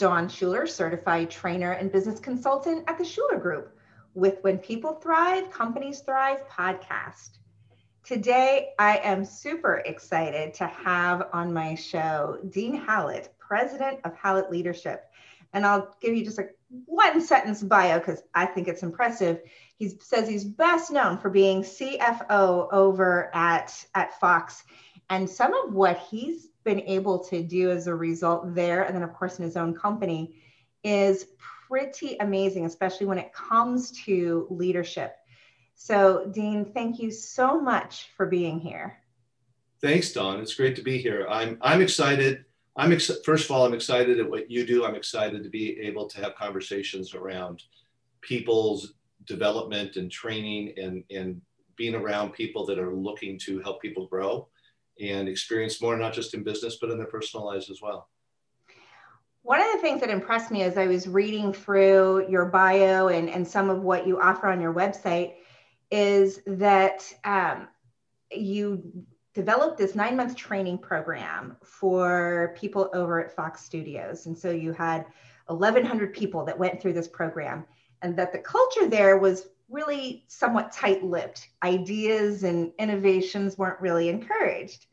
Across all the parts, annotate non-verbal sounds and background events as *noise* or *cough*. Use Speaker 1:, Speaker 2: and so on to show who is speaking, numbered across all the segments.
Speaker 1: Dawn Schuler, certified trainer and business consultant at the Schuler Group with When People Thrive, Companies Thrive podcast. Today, I am super excited to have on my show Dean Hallett, president of Hallett Leadership. And I'll give you just a one sentence bio because I think it's impressive. He says he's best known for being CFO over at, at Fox. And some of what he's been able to do as a result there, and then of course in his own company, is pretty amazing, especially when it comes to leadership. So, Dean, thank you so much for being here.
Speaker 2: Thanks, Dawn. It's great to be here. I'm I'm excited. I'm ex- first of all, I'm excited at what you do. I'm excited to be able to have conversations around people's development and training and and being around people that are looking to help people grow and experience more, not just in business, but in their personal lives as well.
Speaker 1: One of the things that impressed me as I was reading through your bio and, and some of what you offer on your website is that um, you developed this nine month training program for people over at Fox Studios. And so you had 1,100 people that went through this program, and that the culture there was really somewhat tight lipped. Ideas and innovations weren't really encouraged.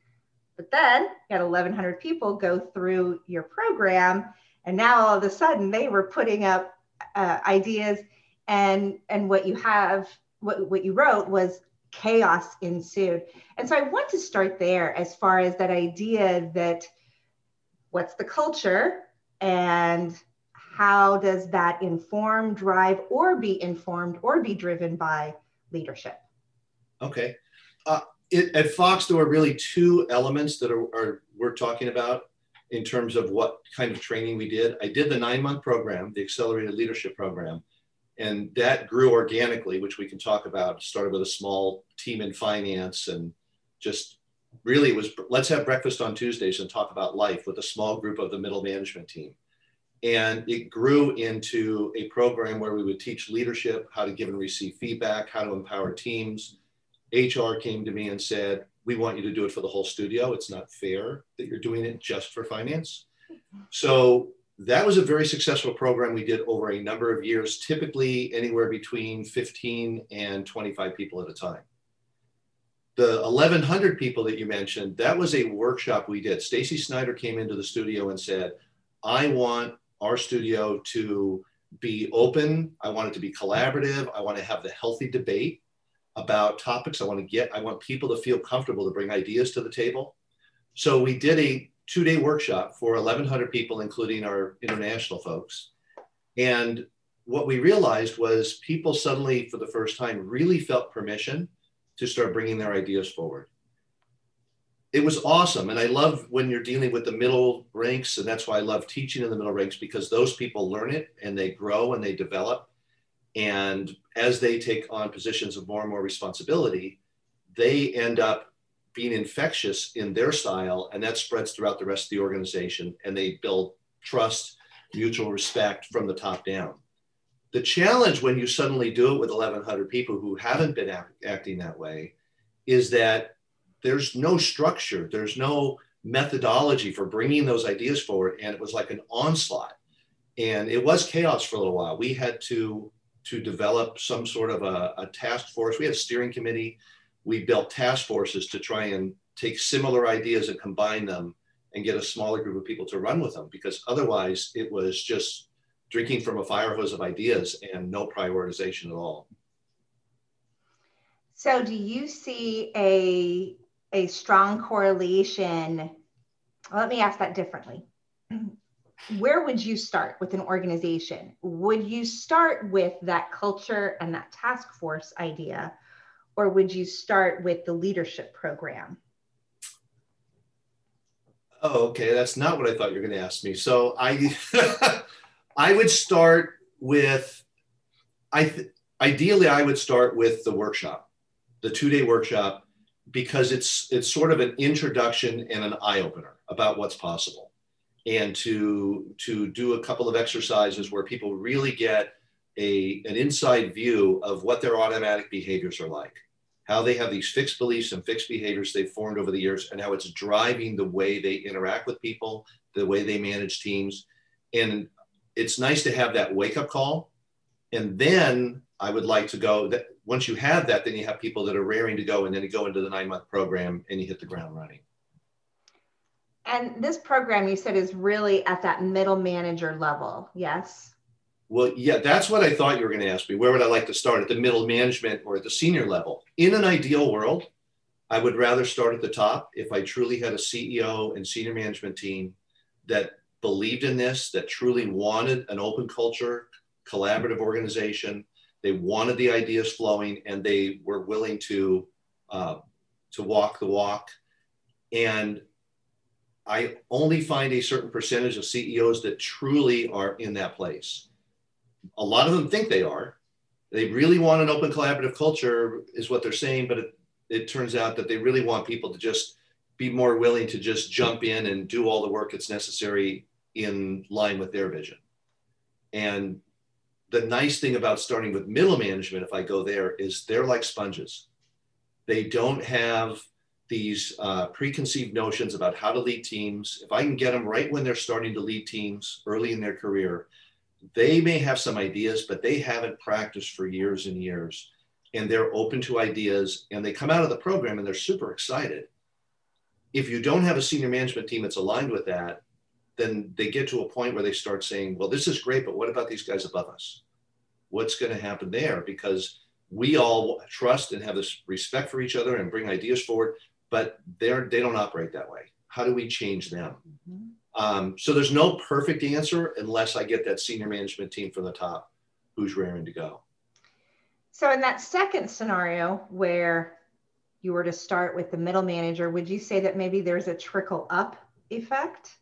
Speaker 1: But then you had 1,100 people go through your program, and now all of a sudden they were putting up uh, ideas, and and what you have, what what you wrote was chaos ensued. And so I want to start there as far as that idea that what's the culture and how does that inform, drive, or be informed or be driven by leadership?
Speaker 2: Okay. Uh, it, at Fox, there are really two elements that are, are, we're talking about in terms of what kind of training we did. I did the nine month program, the accelerated leadership program, and that grew organically, which we can talk about. Started with a small team in finance and just really was let's have breakfast on Tuesdays and talk about life with a small group of the middle management team. And it grew into a program where we would teach leadership, how to give and receive feedback, how to empower teams, HR came to me and said, We want you to do it for the whole studio. It's not fair that you're doing it just for finance. So that was a very successful program we did over a number of years, typically anywhere between 15 and 25 people at a time. The 1100 people that you mentioned, that was a workshop we did. Stacey Snider came into the studio and said, I want our studio to be open. I want it to be collaborative. I want to have the healthy debate about topics I want to get. I want people to feel comfortable to bring ideas to the table. So we did a two day workshop for 1,100 people, including our international folks. And what we realized was people suddenly, for the first time, really felt permission to start bringing their ideas forward. It was awesome. And I love when you're dealing with the middle ranks. And that's why I love teaching in the middle ranks because those people learn it and they grow and they develop. And as they take on positions of more and more responsibility, they end up being infectious in their style, and that spreads throughout the rest of the organization, and they build trust, mutual respect from the top down. The challenge when you suddenly do it with 1,100 people who haven't been act- acting that way is that there's no structure, there's no methodology for bringing those ideas forward, and it was like an onslaught. And it was chaos for a little while. We had to to develop some sort of a, a task force. We had a steering committee. We built task forces to try and take similar ideas and combine them and get a smaller group of people to run with them because otherwise it was just drinking from a fire hose of ideas and no prioritization at all.
Speaker 1: So do you see a a strong correlation? Let me ask that differently *clears throat* where would you start with an organization? Would you start with that culture and that task force idea, or would you start with the leadership program?
Speaker 2: Oh, okay. That's not what I thought you were going to ask me. So I, *laughs* I would start with, I th- ideally I would start with the workshop, the two-day workshop, because it's it's sort of an introduction and an eye opener about what's possible and to to do a couple of exercises where people really get a, an inside view of what their automatic behaviors are like how they have these fixed beliefs and fixed behaviors they've formed over the years and how it's driving the way they interact with people the way they manage teams And it's nice to have that wake up call. And then I would like to go that once you have that, then you have people that are raring to go and then you go into the nine month program and you hit the ground running.
Speaker 1: And this program you said is really at that middle manager level, yes?
Speaker 2: Well, yeah, that's what I thought you were going to ask me. Where would I like to start at the middle management or at the senior level? In an ideal world, I would rather start at the top if I truly had a CEO and senior management team that believed in this, that truly wanted an open culture, collaborative organization. They wanted the ideas flowing, and they were willing to uh, to walk the walk. And I only find a certain percentage of CEOs that truly are in that place. A lot of them think they are. They really want an open collaborative culture, is what they're saying, but it, it turns out that they really want people to just be more willing to just jump in and do all the work that's necessary in line with their vision. And the nice thing about starting with middle management, if I go there, is they're like sponges. They don't have these uh, preconceived notions about how to lead teams. If I can get them right when they're starting to lead teams early in their career, they may have some ideas, but they haven't practiced for years and years. And they're open to ideas and they come out of the program and they're super excited. If you don't have a senior management team that's aligned with that, then they get to a point where they start saying, well, this is great, but what about these guys above us? What's going to happen there? Because we all trust and have this respect for each other and bring ideas forward, but they're, they don't operate that way. How do we change them? Mm-hmm. Um, so there's no perfect answer unless I get that senior management team from the top who's raring to go.
Speaker 1: So in that second scenario where you were to start with the middle manager, would you say that maybe there's a trickle up effect?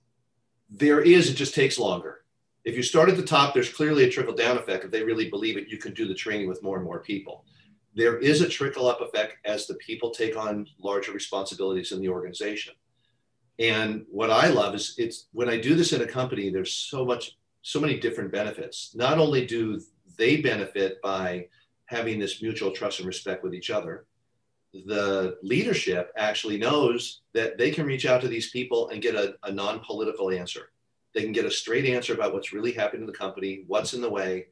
Speaker 2: There is, it just takes longer. If you start at the top, there's clearly a trickle down effect. If they really believe it, you can do the training with more and more people. There is a trickle up effect as the people take on larger responsibilities in the organization. And what I love is it's when I do this in a company, there's so much, so many different benefits. Not only do they benefit by having this mutual trust and respect with each other, the leadership actually knows that they can reach out to these people and get a, a non political answer. They can get a straight answer about what's really happening in the company, what's in the way.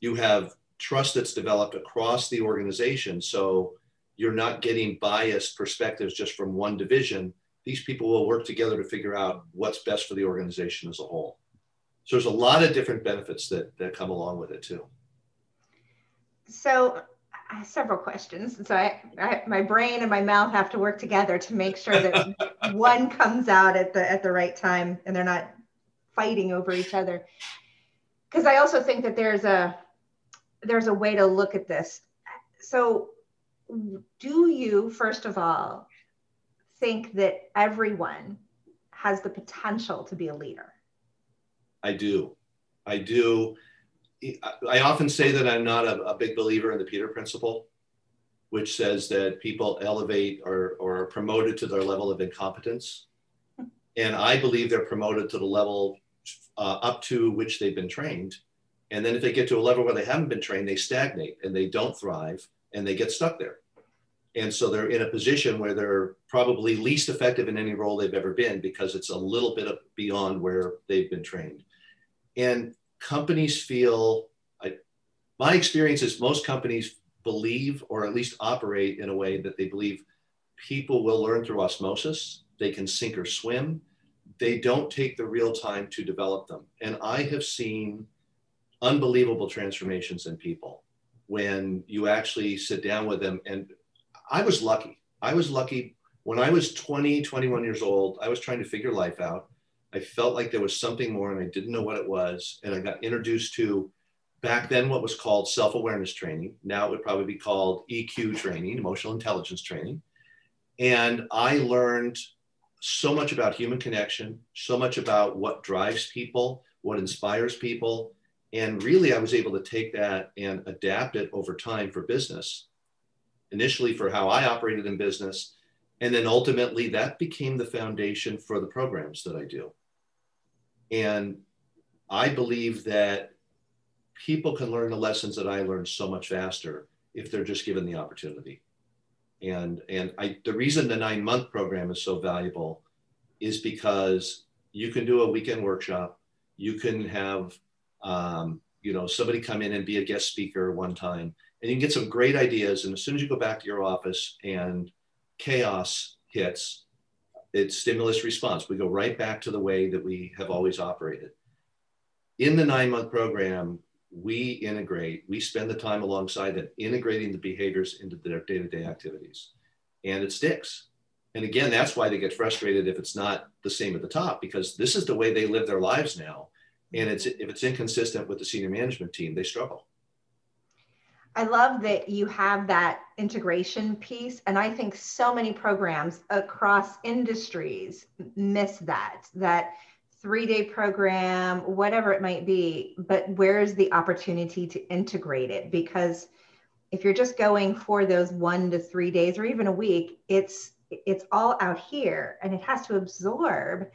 Speaker 2: You have trust that's developed across the organization. So you're not getting biased perspectives just from one division. These people will work together to figure out what's best for the organization as a whole. So there's a lot of different benefits that, that come along with it too.
Speaker 1: So I have several questions. So I, I, my brain and my mouth have to work together to make sure that *laughs* one comes out at the at the right time and they're not fighting over each other. Because I also think that there's a there's a way to look at this. So do you first of all think that everyone has the potential to be a leader?
Speaker 2: I do. I do. I often say that I'm not a, a, big believer in the Peter Principle, which says that people elevate or, or are promoted to their level of incompetence. And I believe they're promoted to the level uh, up to which they've been trained. And then if they get to a level where they haven't been trained, they stagnate and they don't thrive and they get stuck there. And so they're in a position where they're probably least effective in any role they've ever been because it's a little bit beyond where they've been trained. And companies feel, I, my experience is most companies believe or at least operate in a way that they believe people will learn through osmosis. They can sink or swim. They don't take the real time to develop them. And I have seen unbelievable transformations in people when you actually sit down with them. And I was lucky. I was lucky when I was 20, 21 years old. I was trying to figure life out. I felt like there was something more and I didn't know what it was. And I got introduced to back then what was called self awareness training. Now it would probably be called EQ training, emotional intelligence training. And I learned so much about human connection, so much about what drives people, what inspires people. And really, I was able to take that and adapt it over time for business. Initially, for how I operated in business. And then ultimately, that became the foundation for the programs that I do. And I believe that people can learn the lessons that I learned so much faster if they're just given the opportunity. And, and I, the reason the nine month program is so valuable is because you can do a weekend workshop, You can have, um, you know, somebody come in and be a guest speaker one time, and you can get some great ideas. And as soon as you go back to your office and chaos hits, it's stimulus response. We go right back to the way that we have always operated. In the nine month program, we integrate, we spend the time alongside them, integrating the behaviors into their day to day activities. And it sticks. And again, that's why they get frustrated if it's not the same at the top, because this is the way they live their lives now. And it's, if it's inconsistent with the senior management team, they struggle.
Speaker 1: I love that you have that integration piece. And I think so many programs across industries miss that, that three day program, whatever it might be, but where's the opportunity to integrate it? Because if you're just going for those one to three days or even a week, it's it's all out here and it has to absorb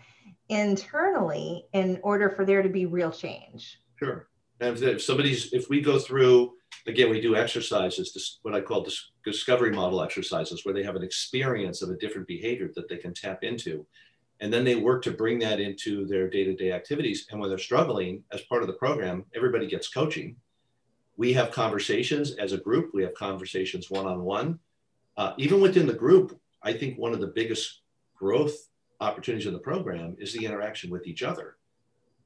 Speaker 1: internally in order for there to be real change.
Speaker 2: Sure. And if somebody's, if we go through, again, we do exercises, what I call discovery model exercises, where they have an experience of a different behavior that they can tap into. And then they work to bring that into their day to day activities. And when they're struggling, as part of the program, everybody gets coaching. We have conversations as a group, we have conversations one on one. Even within the group, I think one of the biggest growth opportunities in the program is the interaction with each other.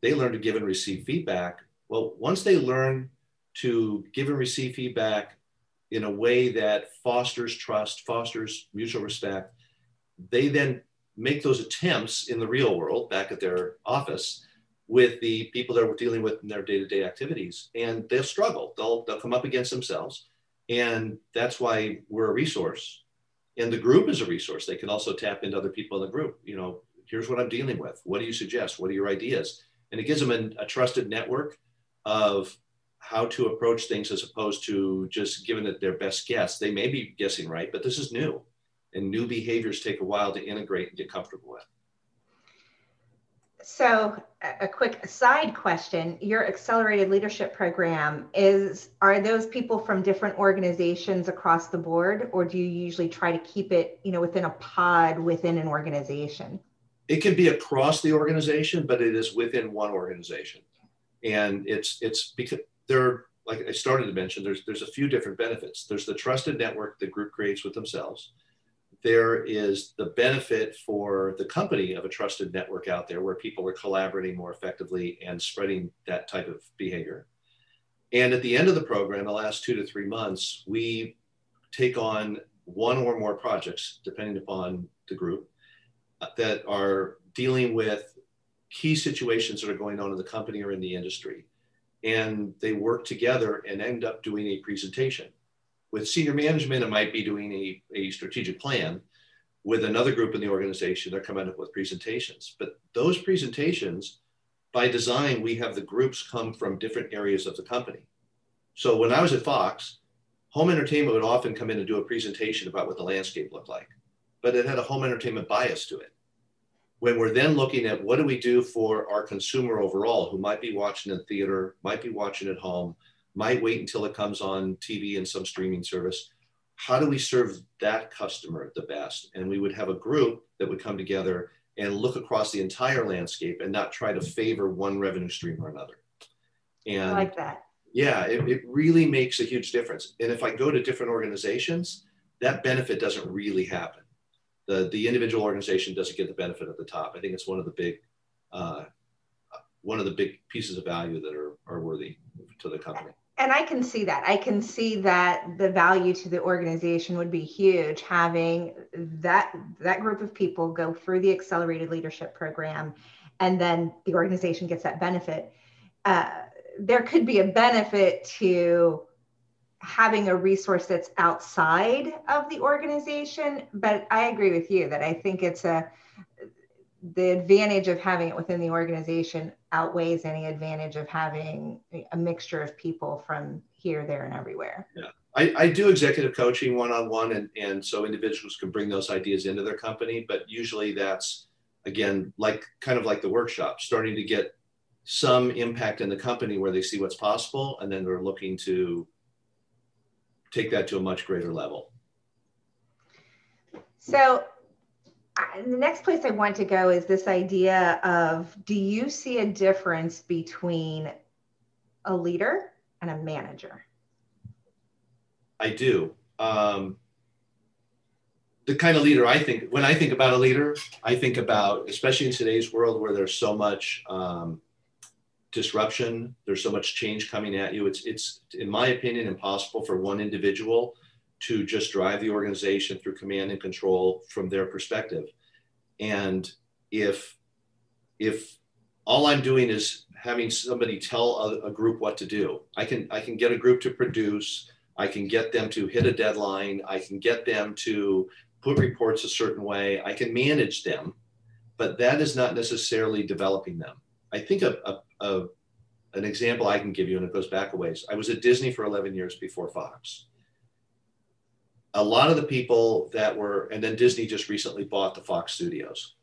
Speaker 2: They learn to give and receive feedback. Well, once they learn to give and receive feedback in a way that fosters trust, fosters mutual respect, they then make those attempts in the real world back at their office with the people they're dealing with in their day-to-day activities and they'll struggle they'll, they'll come up against themselves and that's why we're a resource and the group is a resource. They can also tap into other people in the group. You know here's what i'm dealing with. What do you suggest? What are your ideas? And it gives them an, a trusted network of how to approach things as opposed to just giving it their best guess. They may be guessing right but this is new. And new behaviors take a while to integrate and get comfortable with
Speaker 1: so a quick side question your accelerated leadership program is are those people from different organizations across the board or do you usually try to keep it you know within a pod within an organization?
Speaker 2: It can be across the organization but it is within one organization. And it's it's because there like i started to mention there's there's a few different benefits. There's the trusted network the group creates with themselves there is the benefit for the company of a trusted network out there where people are collaborating more effectively and spreading that type of behavior. And at the end of the program, the last two to three months, we take on one or more projects, depending upon the group, uh, that are dealing with key situations that are going on in the company or in the industry. And they work together and end up doing a presentation with senior management, it might be doing a, a strategic plan. With another group in the organization, they're coming up with presentations. But those presentations, by design, we have the groups come from different areas of the company. So when I was at Fox, home entertainment would often come in and do a presentation about what the landscape looked like, but it had a home entertainment bias to it. When we're then looking at what do we do for our consumer overall, who might be watching in theater, might be watching at home, might wait until it comes on TV and some streaming service. How do we serve that customer the best? And we would have a group that would come together and look across the entire landscape and not try to favor one revenue stream or another.
Speaker 1: And I like that.
Speaker 2: Yeah, it, it really makes a huge difference. And if I go to different organizations, that benefit doesn't really happen. The, the individual organization doesn't get the benefit at the top. I think it's one of the big uh, one of the big pieces of value that are, are worthy to the company
Speaker 1: and I can see that. I can see that the value to the organization would be huge having that that group of people go through the accelerated leadership program, and then the organization gets that benefit. Uh, there could be a benefit to having a resource that's outside of the organization, but I agree with you that I think it's a the advantage of having it within the organization outweighs any advantage of having a mixture of people from here, there, and everywhere.
Speaker 2: Yeah. I, I do executive coaching one on one, and and so individuals can bring those ideas into their company. But usually, that's again like kind of like the workshop, starting to get some impact in the company where they see what's possible, and then they're looking to take that to a much greater level.
Speaker 1: So the next place I want to go is this idea of do you see a difference between a leader and a manager?
Speaker 2: I do. Um, the kind of leader I think, when I think about a leader, I think about, especially in today's world where there's so much um, disruption, there's so much change coming at you. It's, it's, in my opinion, impossible for one individual to just drive the organization through command and control from their perspective. And if, if all I'm doing is having somebody tell a, a group what to do, I can, I can get a group to produce, I can get them to hit a deadline. I can get them to put reports a certain way. I can manage them, but that is not necessarily developing them. I think a, a, a, an example I can give you, and it goes back a ways. I was at Disney for 11 years before Fox. A lot of the people that were, and then Disney just recently bought the Fox studios.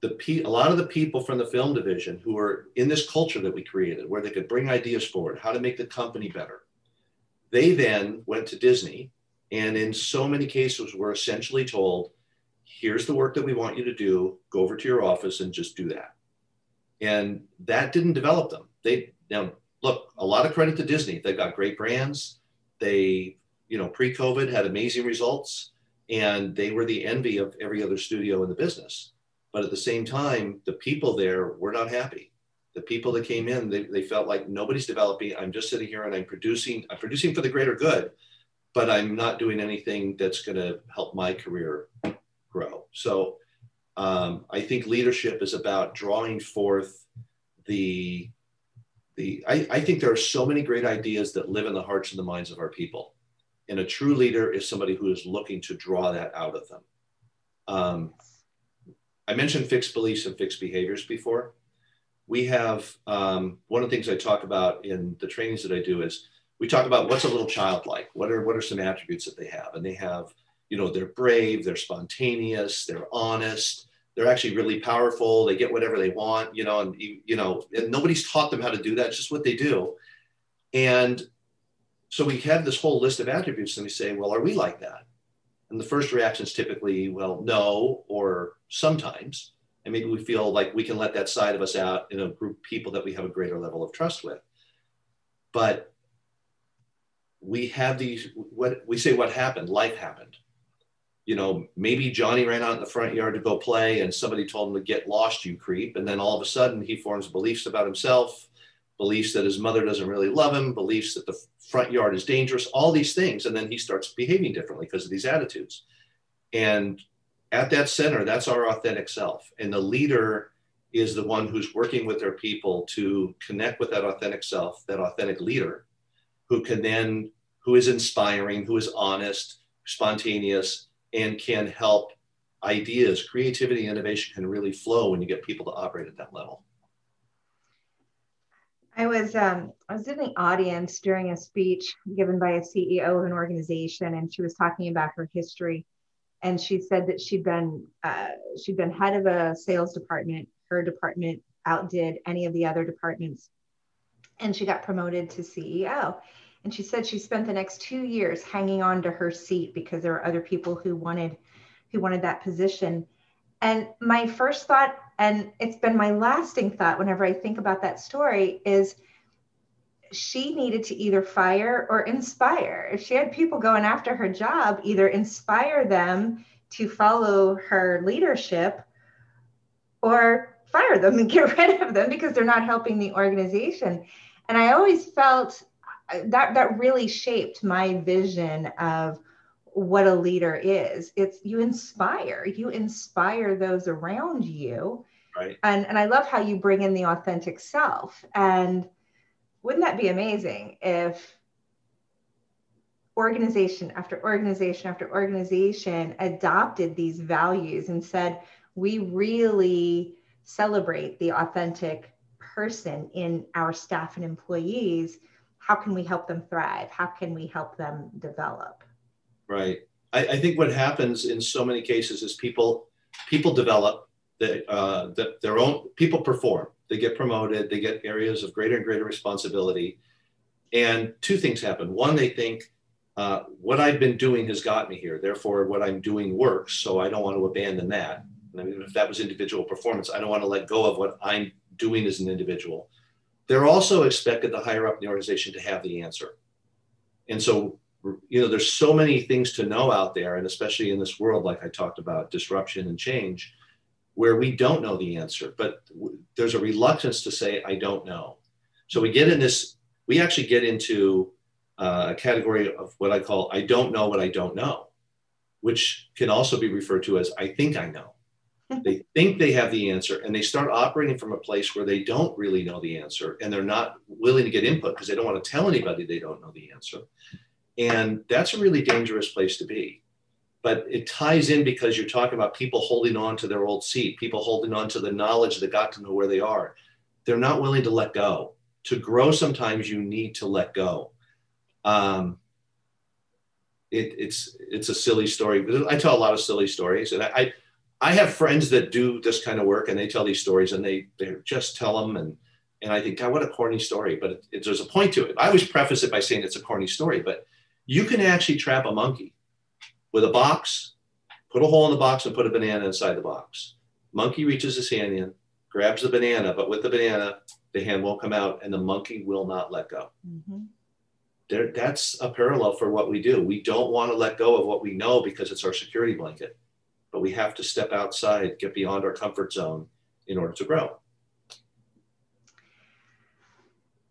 Speaker 2: The, a lot of the people from the film division who were in this culture that we created, where they could bring ideas forward, how to make the company better, they then went to Disney and in so many cases were essentially told, here's the work that we want you to do, go over to your office and just do that. And that didn't develop them. They now look, a lot of credit to Disney. They've got great brands. They, you know, pre-COVID had amazing results and they were the envy of every other studio in the business. But at the same time, the people there were not happy the people that came in, they, they felt like nobody's developing. I'm just sitting here and I'm producing, I'm producing for the greater good, but I'm not doing anything that's going to help my career grow. So um, I think leadership is about drawing forth the, the I, I think there are so many great ideas that live in the hearts and the minds of our people. And a true leader is somebody who is looking to draw that out of them. Um, I mentioned fixed beliefs and fixed behaviors before we have um, one of the things I talk about in the trainings that I do is we talk about what's a little child like. What are what are some attributes that they have? And they have, you know, they're brave, they're spontaneous, they're honest, they're actually really powerful. They get whatever they want, you know, and you know, and nobody's taught them how to do that. It's just what they do. And so we have this whole list of attributes, and we say, well, are we like that? And the first reaction is typically, well, no, or sometimes. And maybe we feel like we can let that side of us out in a group of people that we have a greater level of trust with. But we have these what we say what happened life happened. You know maybe johnny ran out in the front yard to go play and somebody told him to get lost you creep. And then all of a sudden he forms beliefs about himself beliefs that his mother doesn't really love him beliefs that the front yard is dangerous all these things and then he starts behaving differently because of these attitudes and at that center, that's our authentic self. And the leader is the one who's working with their people to connect with that authentic self, that authentic leader, who can then, who is inspiring, who is honest, spontaneous, and can help ideas, creativity, innovation can really flow when you get people to operate at that level.
Speaker 1: I was um, I was in the audience during a speech given by a CEO of an organization, and she was talking about her history and she said that she'd been uh, she'd been head of a sales department. Her department outdid any of the other departments, and she got promoted to CEO. And she said she spent the next two years hanging on to her seat because there were other people who wanted who wanted that position. And my first thought, and it's been my lasting thought whenever I think about that story, is she needed to either fire or inspire. If she had people going after her job, either inspire them to follow her leadership or fire them and *laughs* get rid of them because they're not helping the organization. And I always felt uh, that that really shaped my vision of what a leader is. It's you inspire, you inspire those around you.
Speaker 2: Right.
Speaker 1: And and I love how you bring in the authentic self and wouldn't that be amazing if organization after organization after organization adopted these values and said, we really celebrate the authentic person in our staff and employees. How can we help them thrive? How can we help them develop?
Speaker 2: Right. I, I think what happens in so many cases is people people develop the, uh, the, their own people perform they get promoted, they get areas of greater and greater responsibility. And two things happen. One, they think uh, what I've been doing has got me here. Therefore, what I'm doing works. So I don't want to abandon that. I mean, if that was individual performance, I don't want to let go of what I'm doing as an individual. They're also expected the higher up in the organization to have the answer. And so, you know, there's so many things to know out there, and especially in this world, like I talked about, disruption and change, where we don't know the answer, but there's a reluctance to say, I don't know. So we get in this, we actually get into uh, a category of what I call I don't know what I don't know, which can also be referred to as I think I know. they think they have the answer and they start operating from a place where they don't really know the answer and they're not willing to get input because they don't want to tell anybody they don't know the answer. And that's a really dangerous place to be. But it ties in because you're talking about people holding on to their old seat, people holding on to the knowledge that got to know where they are. They're not willing to let go. To grow, sometimes you need to let go um, it, it's it's a silly story. I tell a lot of silly stories, and I, I, I have friends that do this kind of work, and they tell these stories, and they they just tell them, and and I think, God, what a corny story. But it, it, there's a point to it. I always preface it by saying it's a corny story, but you can actually trap a monkey with a box, put a hole in the box, and put a banana inside the box. Monkey reaches his hand in, grabs the banana, but with the banana, the hand won't come out, and the monkey will not let go. Mm-hmm there, that's a parallel for what we do. We don't want to let go of what we know because it's our security blanket, but we have to step outside, get beyond our comfort zone in order to grow.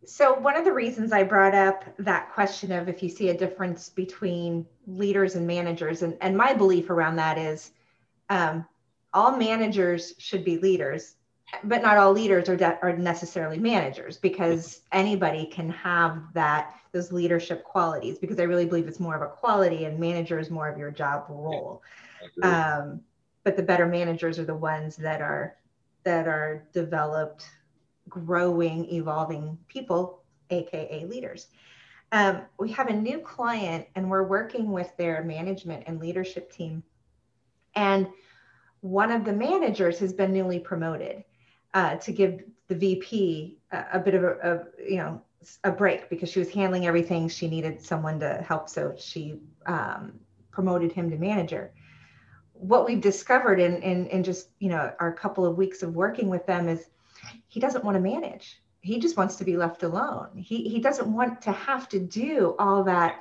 Speaker 1: So, one of the reasons I brought up that question of if you see a difference between leaders and managers, and, and my belief around that is um, all managers should be leaders, but not all leaders are, de- are necessarily managers because anybody can have that those leadership qualities because I really believe it's more of a quality and manager is more of your job role. Um, but the better managers are the ones that are that are developed, growing, evolving people, aka leaders. Um, we have a new client and we're working with their management and leadership team. And one of the managers has been newly promoted uh, to give the VP a, a bit of a, a, you know a break because she was handling everything. She needed someone to help, so she um, promoted him to manager. What we've discovered in, in in just you know our couple of weeks of working with them is he doesn't want to manage. He just wants to be left alone. He he doesn't want to have to do all that.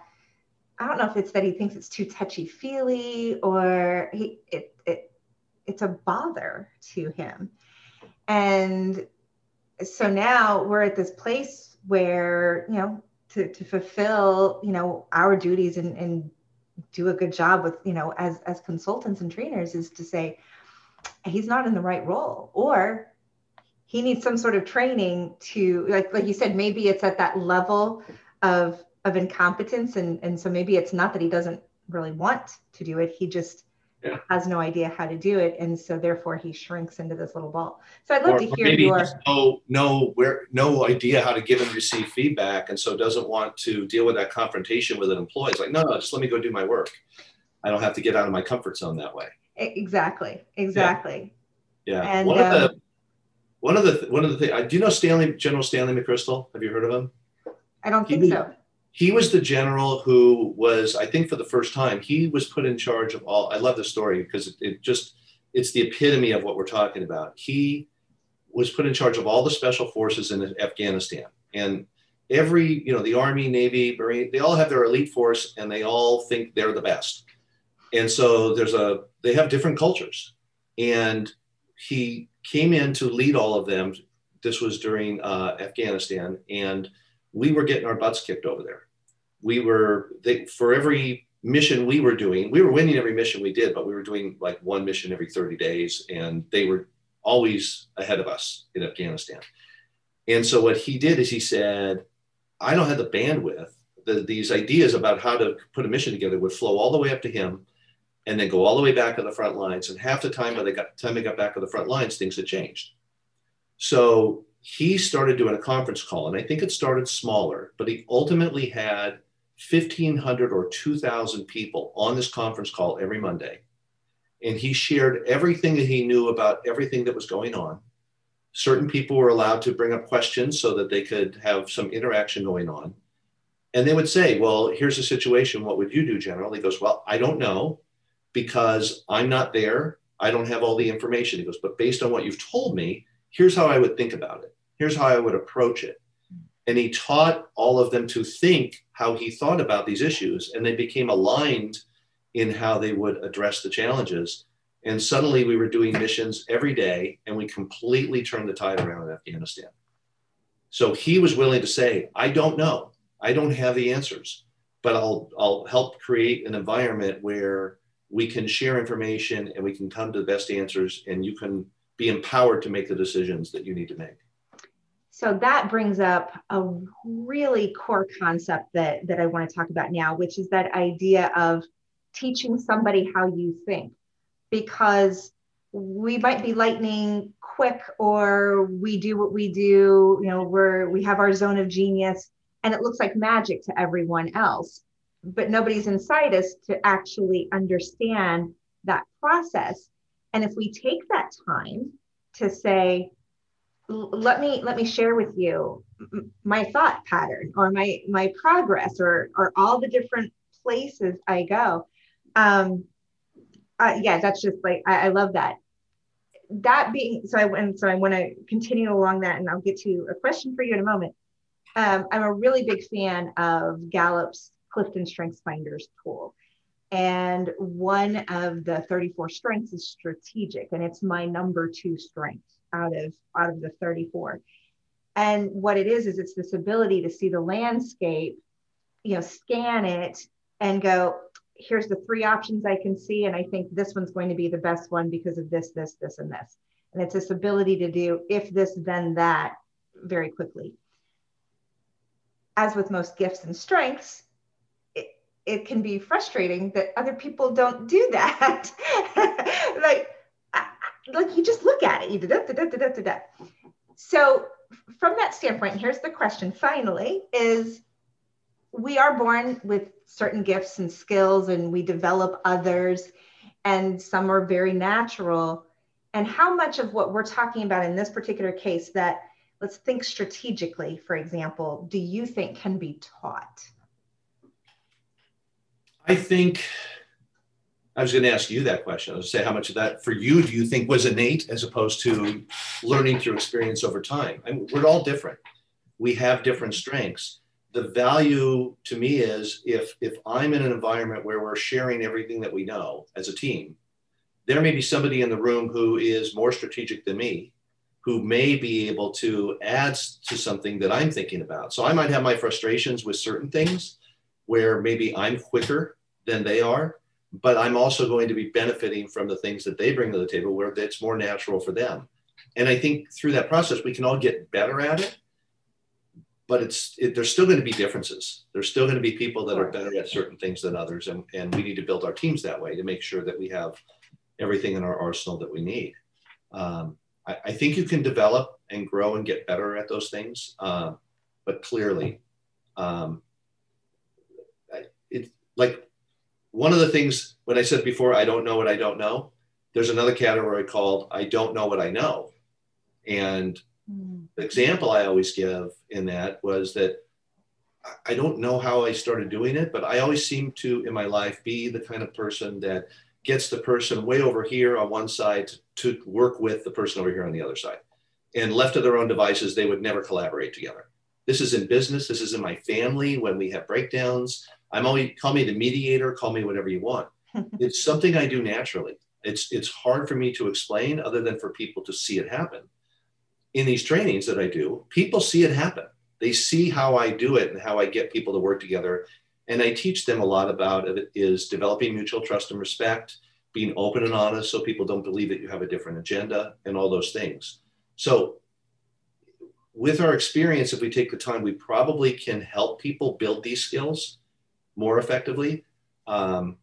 Speaker 1: I don't know if it's that he thinks it's too touchy feely or he it, it it's a bother to him. And so now we're at this place where you know to, to fulfill you know our duties and, and do a good job with you know as as consultants and trainers is to say he's not in the right role or he needs some sort of training to like like you said maybe it's at that level of of incompetence and and so maybe it's not that he doesn't really want to do it he just yeah. has no idea how to do it, and so therefore he shrinks into this little ball. So I'd love or, to hear maybe your
Speaker 2: no no where no idea how to give and receive feedback, and so doesn't want to deal with that confrontation with an employee. It's like no no, just let me go do my work. I don't have to get out of my comfort zone that way.
Speaker 1: Exactly, exactly.
Speaker 2: Yeah, yeah. And, one um, of the one of the one of the things. Uh, do you know Stanley General Stanley McChrystal? Have you heard of him?
Speaker 1: I don't think he, so
Speaker 2: he was the general who was, I think, for the first time, he was put in charge of all. I love the story because it, it just it's the epitome of what we're talking about. He was put in charge of all the special forces in Afghanistan, and every you know the Army, Navy, Marine, they all have their elite force, and they all think they're the best. And so there's a they have different cultures, and he came in to lead all of them. This was during uh, Afghanistan, and we were getting our butts kicked over there we were they, for every mission we were doing, we were winning every mission we did, but we were doing like one mission every 30 days, and they were always ahead of us in Afghanistan. And so what he did is he said, I don't have the bandwidth. The, these ideas about how to put a mission together would flow all the way up to him and then go all the way back to the front lines. And half the time by the time they got back to the front lines, things had changed. So he started doing a conference call, and I think it started smaller, but he ultimately had 1,500 or 2,000 people on this conference call every Monday. And he shared everything that he knew about everything that was going on. Certain people were allowed to bring up questions so that they could have some interaction going on. And they would say, Well, here's a situation. What would you do, General? He goes, Well, I don't know because I'm not there. I don't have all the information. He goes, But based on what you've told me, here's how I would think about it. Here's how I would approach it. And he taught all of them to think how he thought about these issues, and they became aligned in how they would address the challenges. And suddenly we were doing missions every day, and we completely turned the tide around in Afghanistan. So he was willing to say, I don't know. I don't have the answers, but I'll, I'll help create an environment where we can share information and we can come to the best answers, and you can be empowered to make the decisions that you need to make.
Speaker 1: So that brings up a really core concept that, that I want to talk about now, which is that idea of teaching somebody how you think. Because we might be lightning quick or we do what we do, you know, we're we have our zone of genius and it looks like magic to everyone else. But nobody's inside us to actually understand that process. And if we take that time to say, let me let me share with you my thought pattern or my my progress or or all the different places I go. Um, uh, yeah, that's just like I, I love that. That being so, I and so I want to continue along that, and I'll get to a question for you in a moment. Um, I'm a really big fan of Gallup's Clifton Strengths Finders tool. And one of the 34 strengths is strategic, and it's my number two strength out of out of the 34 and what it is is it's this ability to see the landscape you know scan it and go here's the three options i can see and i think this one's going to be the best one because of this this this and this. And it's this ability to do if this then that very quickly. As with most gifts and strengths it, can be frustrating that other people don't do that *laughs* like like you just look at it. You da, da, da, da, da, da. So from that standpoint, here's the question finally is we are born with certain gifts and skills and we develop others and some are very natural. And how much of what we're talking about in this particular case that let's think strategically, for example, do you think can be taught?
Speaker 2: I think I was going to ask you that question. I was say, how much of that for you do you think was innate as opposed to learning through experience over time? I mean, we're all different. We have different strengths. The value to me is if if I'm in an environment where we're sharing everything that we know as a team, there may be somebody in the room who is more strategic than me, who may be able to add to something that I'm thinking about. So I might have my frustrations with certain things where maybe I'm quicker than they are but I'm also going to be benefiting from the things that they bring to the table where it's more natural for them. And I think through that process, we can all get better at it. But it's it, there's still going to be differences. There's still going to be people that are better at certain things than others, and, and we need to build our teams that way to make sure that we have everything in our arsenal that we need. Um, I, I, think you can develop and grow and get better at those things, uh, but clearly, um, like one of the things when I said before, I don't know what I don't know, there's another category called I don't know what I know. And mm. the example I always give in that was that I don't know how I started doing it, but I always seem to in my life be the kind of person that gets the person way over here on one side to work with the person over here on the other side. And left to their own devices, they would never collaborate together. This is in business, this is in my family when we have breakdowns. I'm only call me the mediator, call me whatever you want. *laughs* it's something I do naturally. It's it's hard for me to explain other than for people to see it happen. In these trainings that I do, people see it happen. They see how I do it and how I get people to work together. And I teach them a lot about it is developing mutual trust and respect, being open and honest so people don't believe that you have a different agenda and all those things. So with our experience, if we take the time, we probably can help people build these skills more effectively. Um,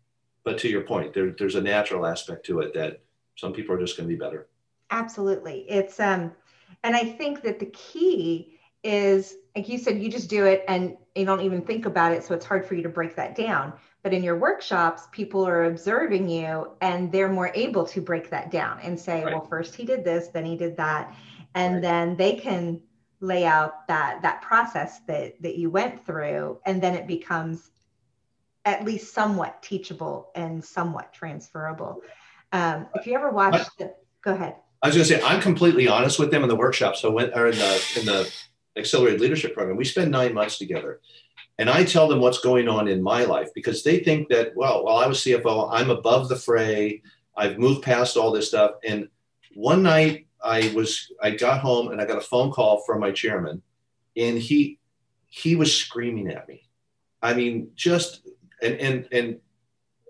Speaker 2: but to your point, there, there's a natural aspect to it that some people are just going to be better.
Speaker 1: Absolutely. It's, um, and I think that the key is, like you said, you just do it and you don't even think about it. So it's hard for you to break that down. But in your workshops, people are observing you and they're more able to break that down and say, right. well, first he did this, then he did that. And right. then they can lay out that that process that that you went through and then it becomes at least somewhat teachable and somewhat transferable. Um, if you ever watched the go ahead.
Speaker 2: I was going to say i'm completely honest with them in the workshop so when or in the in the accelerated leadership program we spend nine months together. And i tell them what's going on in my life because they think that well while i was cfo i'm above the fray i've moved past all this stuff. And one night I was I got home and I got a phone call from my chairman, and he he was screaming at me. I mean, just and and and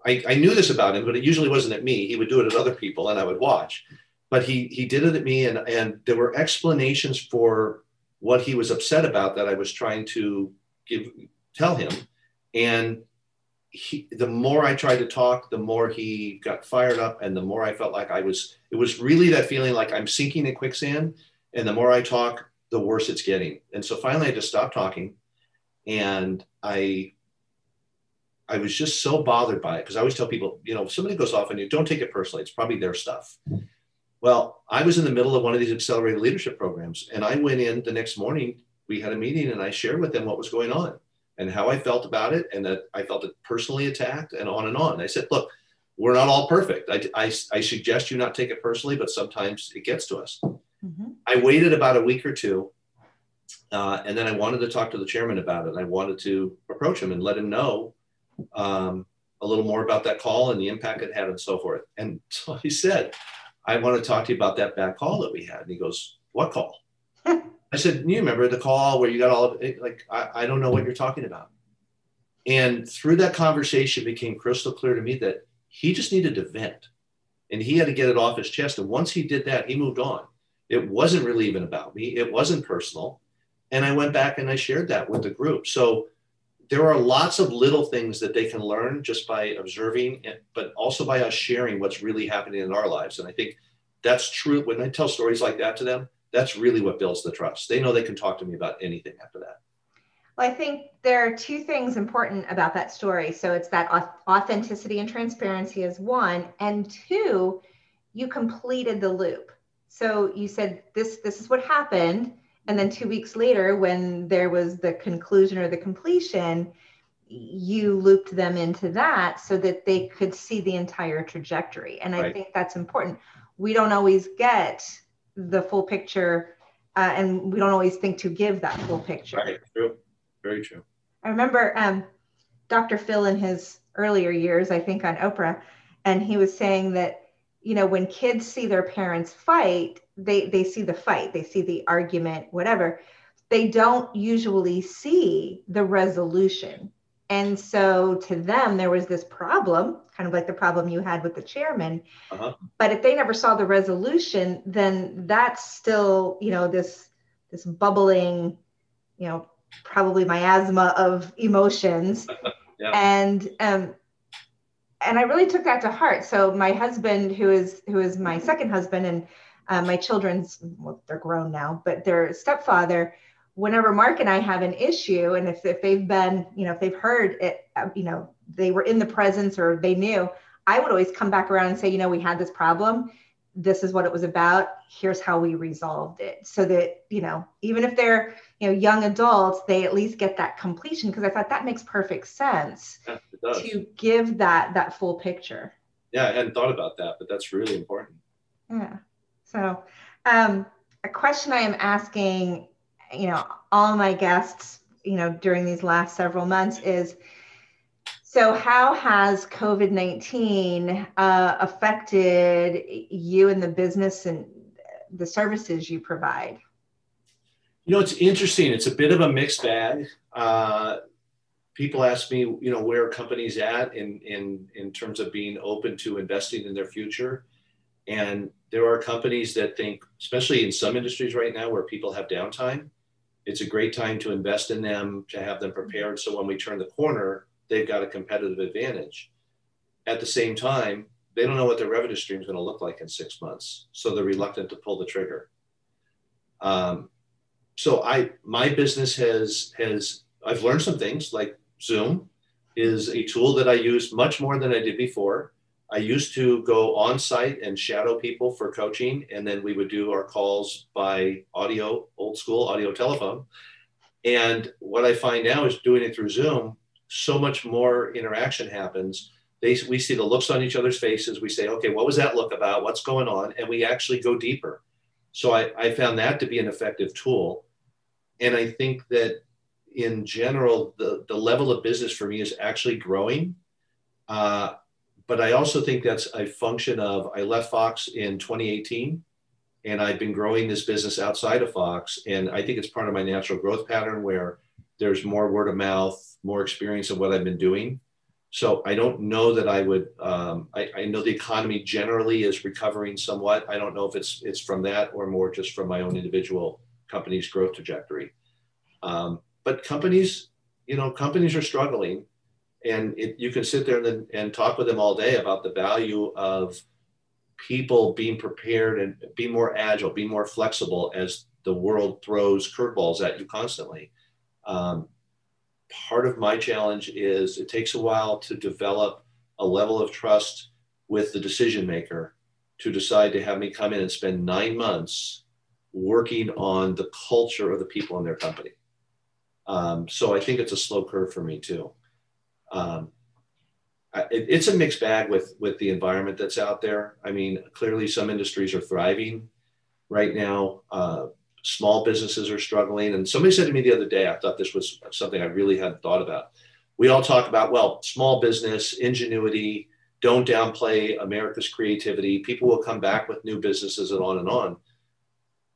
Speaker 2: I, I knew this about him, but it usually wasn't at me. He would do it at other people, and I would watch. But he he did it at me, and and there were explanations for what he was upset about that I was trying to give tell him, and he, the more I tried to talk, the more he got fired up, and the more I felt like I was. It was really that feeling like I'm sinking in quicksand, and the more I talk, the worse it's getting. And so finally, I just stopped talking, and I. I was just so bothered by it because I always tell people, you know, if somebody goes off on you, don't take it personally. It's probably their stuff. Well, I was in the middle of one of these accelerated leadership programs, and I went in the next morning. We had a meeting, and I shared with them what was going on and how I felt about it, and that I felt it personally attacked, and on and on. I said, look, we're not all perfect. I, I, I suggest you not take it personally, but sometimes it gets to us. Mm-hmm. I waited about a week or two, uh, and then I wanted to talk to the chairman about it. I wanted to approach him and let him know um, a little more about that call and the impact it had, and so forth. And so he said, "I want to talk to you about that bad call that we had." And he goes, "What call?" *laughs* I said, you remember the call where you got all of it? Like, I, I don't know what you're talking about. And through that conversation became crystal clear to me that he just needed to vent and he had to get it off his chest. And once he did that, he moved on. It wasn't really even about me. It wasn't personal. And I went back and I shared that with the group. So there are lots of little things that they can learn just by observing, but also by us sharing what's really happening in our lives. And I think that's true. When I tell stories like that to them, that's really what builds the trust. They know they can talk to me about anything after that.
Speaker 1: Well, I think there are two things important about that story. So it's that authenticity and transparency is one, and two, you completed the loop. So you said this this is what happened, and then two weeks later, when there was the conclusion or the completion, you looped them into that so that they could see the entire trajectory. And I think that's important. We don't always get the full picture uh, and we don't always think to give that full picture.
Speaker 2: Right. True. Very true.
Speaker 1: I remember um, dr phil in his earlier years i think on oprah and he was saying that you know when kids see their parents fight they they see the fight they see the argument whatever they don't usually see the resolution and so to them, there was this problem, kind of like the problem you had with the chairman. Uh-huh. But if they never saw the resolution, then that's still, you know, this this bubbling, you know, probably miasma of emotions. *laughs* yeah. And um, and I really took that to heart. So my husband, who is who is my second husband, and uh, my children's well, they're grown now, but their stepfather whenever Mark and I have an issue, and if, if they've been, you know, if they've heard it, uh, you know, they were in the presence or they knew, I would always come back around and say, you know, we had this problem. This is what it was about. Here's how we resolved it. So that, you know, even if they're, you know, young adults, they at least get that completion because I thought that makes perfect sense yeah, to give that that full picture.
Speaker 2: Yeah, I hadn't thought about that, but that's really important.
Speaker 1: Yeah. So um, a question I am asking you know, all my guests, you know, during these last several months is so how has COVID 19 uh, affected you and the business and the services you provide?
Speaker 2: You know, it's interesting. It's a bit of a mixed bag. Uh, people ask me, you know, where companies at in, in, in terms of being open to investing in their future. And there are companies that think, especially in some industries right now where people have downtime, it's a great time to invest in them, to have them prepared. So when we turn the corner, they've got a competitive advantage. At the same time, they don't know what their revenue stream is going to look like in six months. So they're reluctant to pull the trigger. Um, so I, my business has, has, I've learned some things like Zoom is a tool that I use much more than I did before. I used to go on site and shadow people for coaching, and then we would do our calls by audio, old school audio telephone. And what I find now is doing it through Zoom, so much more interaction happens. They, we see the looks on each other's faces. We say, okay, what was that look about? What's going on? And we actually go deeper. So I, I found that to be an effective tool. And I think that in general, the, the level of business for me is actually growing. Uh, but I also think that's a function of I left Fox in 2018 and I've been growing this business outside of Fox. And I think it's part of my natural growth pattern where there's more word of mouth, more experience of what I've been doing. So I don't know that I would. Um, I, I, know the economy generally is recovering somewhat. I don't know if it's it's from that or more just from my own individual company's growth trajectory. Um, but companies, you know, companies are struggling and it, you can sit there and, and talk with them all day about the value of people being prepared and be more agile, be more flexible as the world throws curveballs at you constantly. Um, part of my challenge is it takes a while to develop a level of trust with the decision maker to decide to have me come in and spend nine months working on the culture of the people in their company. Um, so I think it's a slow curve for me too um, it, it's a mixed bag with with the environment that's out there. I mean, clearly some industries are thriving right now. Uh, small businesses are struggling, and somebody said to me the other day, I thought this was something I really hadn't thought about. We all talk about well, small business ingenuity. Don't downplay America's creativity. People will come back with new businesses and on and on.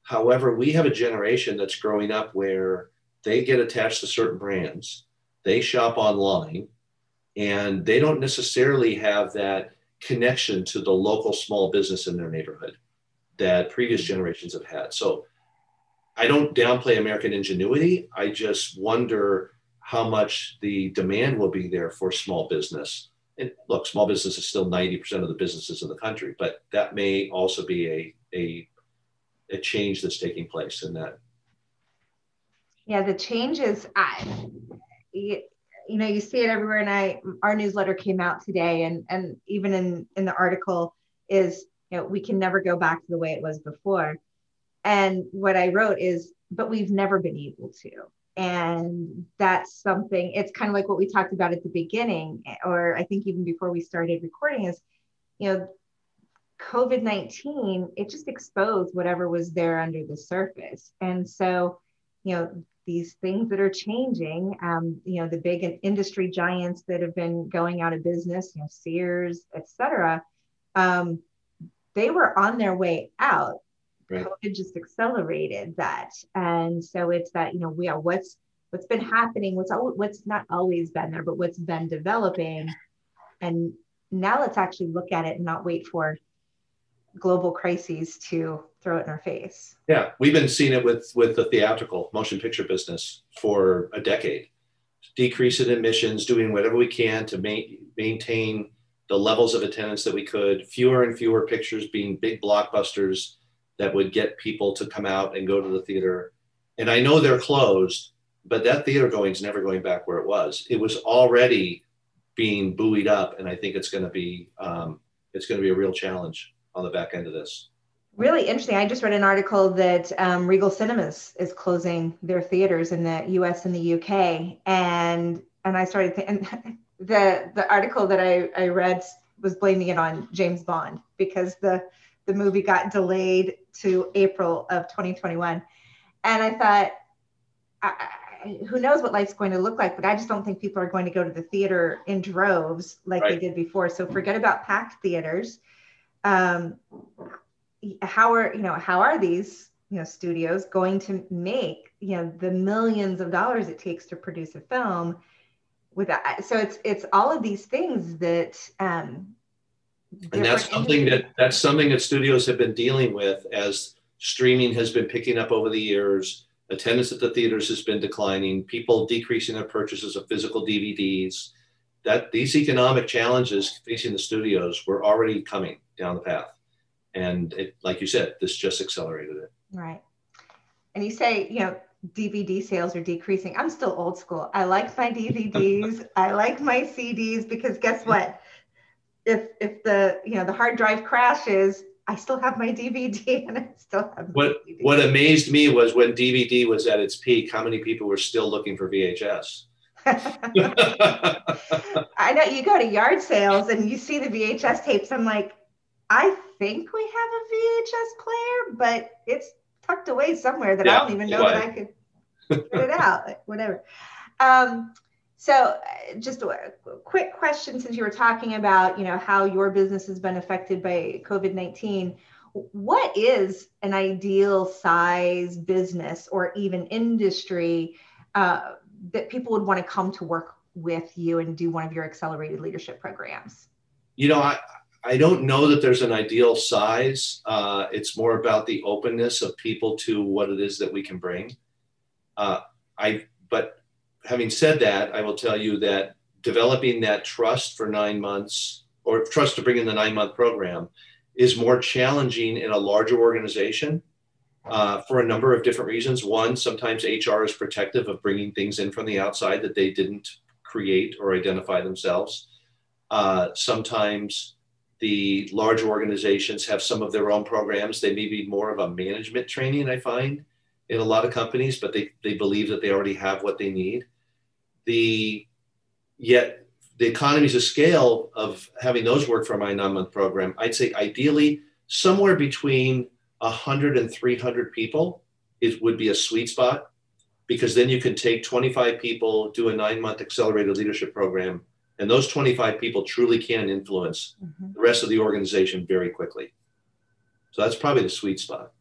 Speaker 2: However, we have a generation that's growing up where they get attached to certain brands, they shop online, and they don't necessarily have that connection to the local small business in their neighborhood that previous generations have had. So I don't downplay American ingenuity. I just wonder how much the demand will be there for small business. And look, small business is still 90% of the businesses in the country, but that may also be a, a, a change that's taking place in that.
Speaker 1: Yeah, the changes, I, you know you see it everywhere. And i our newsletter came out today and and even in in the article is you know we can never go back to the way it was before. And what i wrote is but we've never been able to. And that's something it's kind of like what we talked about at the beginning or i think even before we started recording is you know covid-19 it just exposed whatever was there under the surface. And so you know these things that are changing. Um, you know, the big industry giants that have been going out of business, you know, Sears, et cetera, um, they were on their way out. Right. COVID just accelerated that, and so it's that you know we are what's what's been happening, what's what's not always been there, but what's been developing, and now let's actually look at it and not wait for global crises to throw it in our face.
Speaker 2: Yeah, we've been seeing it with with the theatrical motion picture business for a decade. Decrease in emissions, doing whatever we can to ma- maintain the levels of attendance that we could. Fewer and fewer pictures being big blockbusters that would get people to come out and go to the theater. And I know they're closed, but that theater going is never going back where it was. It was already being buoyed up, and I think it's going to be um, it's going to be a real challenge on the back end of this.
Speaker 1: Really interesting. I just read an article that um, Regal Cinemas is closing their theaters in the U.S. and the U.K. and and I started thinking *laughs* the the article that I, I read was blaming it on James Bond because the the movie got delayed to April of 2021, and I thought. I, who knows what life's going to look like, but I just don't think people are going to go to the theater in droves like right. they did before. So forget about packed theaters um, how are you know how are these you know studios going to make you know the millions of dollars it takes to produce a film with that so it's it's all of these things that um
Speaker 2: and that's something that that's something that studios have been dealing with as streaming has been picking up over the years. Attendance at the theaters has been declining. People decreasing their purchases of physical dvds that these economic challenges facing the studios were already coming down the path. And it, like you said, this just accelerated it.
Speaker 1: Right. And you say, you know, DVD sales are decreasing. I'm still old school. I like my DVDs. *laughs* I like my CDs because guess what? if if the you know the hard drive crashes, I still have my DVD *laughs* and I still have
Speaker 2: what what amazed me was when DVD was at its peak, how many people were still looking for VHS. *laughs*
Speaker 1: I know you go to yard sales and you see the VHS tapes. I'm like, I think we have a VHS player, but it's tucked away somewhere that yeah, I don't even know that I could put it out. Whatever. Um, so, uh, just a quick question since you were talking about, you know, how your business has been affected by COVID 19. What is an ideal size business or even industry uh, that people would want to come to work with you and do one of your accelerated leadership programs?
Speaker 2: You know, I, I don't know that there's an ideal size. Uh, it's more about the openness of people to what it is that we can bring. Uh, I, but having said that, I will tell you that developing that trust for nine months or trust to bring in the nine month program is more challenging in a larger organization uh, for a number of different reasons. One, sometimes HR is protective of bringing things in from the outside that they didn't create or identify themselves. Uh, sometimes the large organizations have some of their own programs. They may be more of a management training, I find, in a lot of companies, but they, they believe that they already have what they need. The yet the economies of scale of having those work for my nine month program, I'd say ideally somewhere between 100 and 300 people it would be a sweet spot because then you can take 25 people, do a nine month accelerated leadership program, and those 25 people truly can influence mm-hmm. the rest of the organization very quickly. So that's probably the sweet spot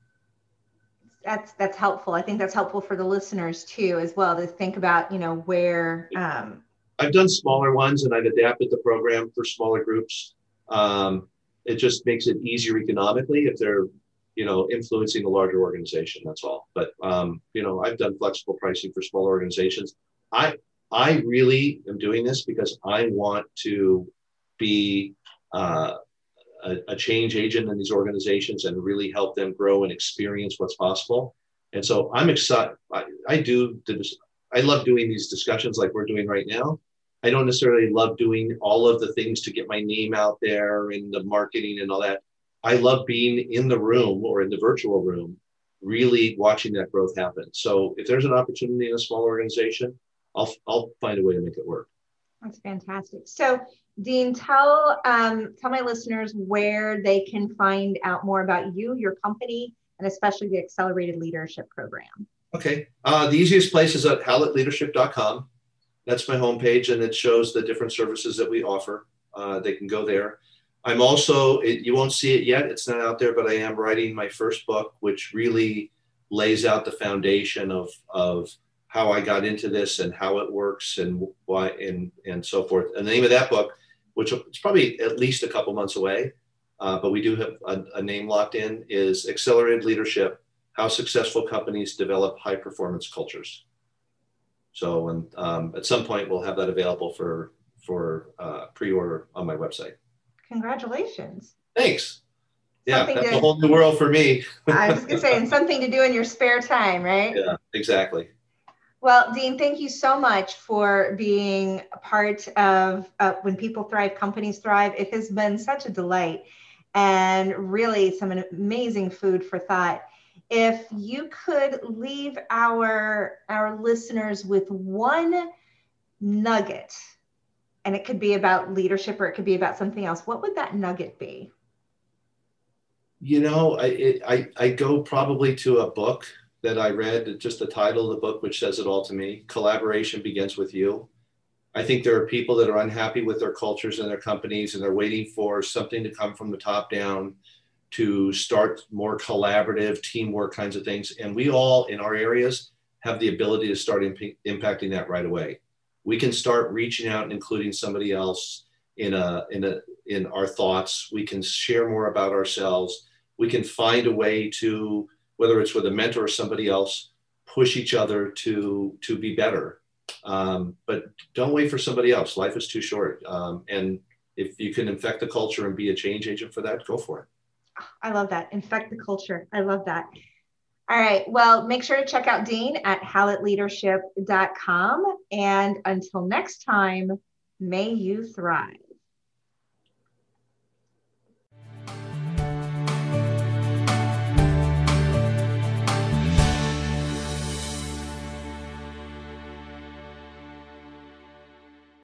Speaker 1: that's that's helpful. I think that's helpful for the listeners too, as well, to think about you know where. Um,
Speaker 2: I've done smaller ones, and I've adapted the program for smaller groups. Um, it just makes it easier economically if they're you know influencing a larger organization. That's all. But um, you know, I've done flexible pricing for small organizations. I I really am doing this because I want to be uh, a, a, change agent in these organizations and really help them grow and experience what's possible. And so I'm excited. I, I do, I love doing these discussions like we're doing right now. I don't necessarily love doing all of the things to get my name out there and the marketing and all that. I love being in the room or in the virtual room, really watching that growth happen. So if there's an opportunity in a small organization, I'll, I'll find a way to make it work.
Speaker 1: That's fantastic. So Dean, tell um, tell my listeners where they can find out more about you, your company, and especially the Accelerated Leadership Program.
Speaker 2: Okay. Uh, the easiest place is at hallettleadership.com. That's my homepage, and it shows the different services that we offer. Uh, they can go there. I'm also, it, you won't see it yet, it's not out there, but I am writing my first book, which really lays out the foundation of, of how I got into this and how it works and why and, and so forth. And the name of that book which is probably at least a couple months away, uh, but we do have a, a, name locked in, is Accelerated Leadership, How Successful Companies Develop High Performance Cultures. So and, um, at some point we'll have that available for, for uh, pre-order on my website.
Speaker 1: Congratulations.
Speaker 2: Thanks. Yeah, something that's to, a whole new world for me.
Speaker 1: I was gonna say, and something to do in your spare time, right?
Speaker 2: Yeah, exactly.
Speaker 1: Well, Dean, thank you so much for being a part of uh, When People Thrive, Companies Thrive. It has been such a delight and really some amazing food for thought. If you could leave our, our listeners with one nugget, and it could be about leadership or it could be about something else, what would that nugget be?
Speaker 2: You know, I, it, I, I go probably to a book that I read, just the title of the book, which says it all to me collaboration begins with you. I think there are people that are unhappy with their cultures and their companies, and they're waiting for something to come from the top down to start more collaborative teamwork kinds of things. And we all in our areas have the ability to start imp- impacting that right away. We can start reaching out and including somebody else in a in a in our thoughts. We can share more about ourselves. We can find a way to whether it's with a mentor or somebody else, push each other to to be better. Um, but don't wait for somebody else. Life is too short. Um, and if you can infect the culture and be a change agent for that, go for it.
Speaker 1: I love that. Infect the culture. I love that. All right. Well, make sure to check out Dean at hallettleadership.com. And until next time, may you thrive.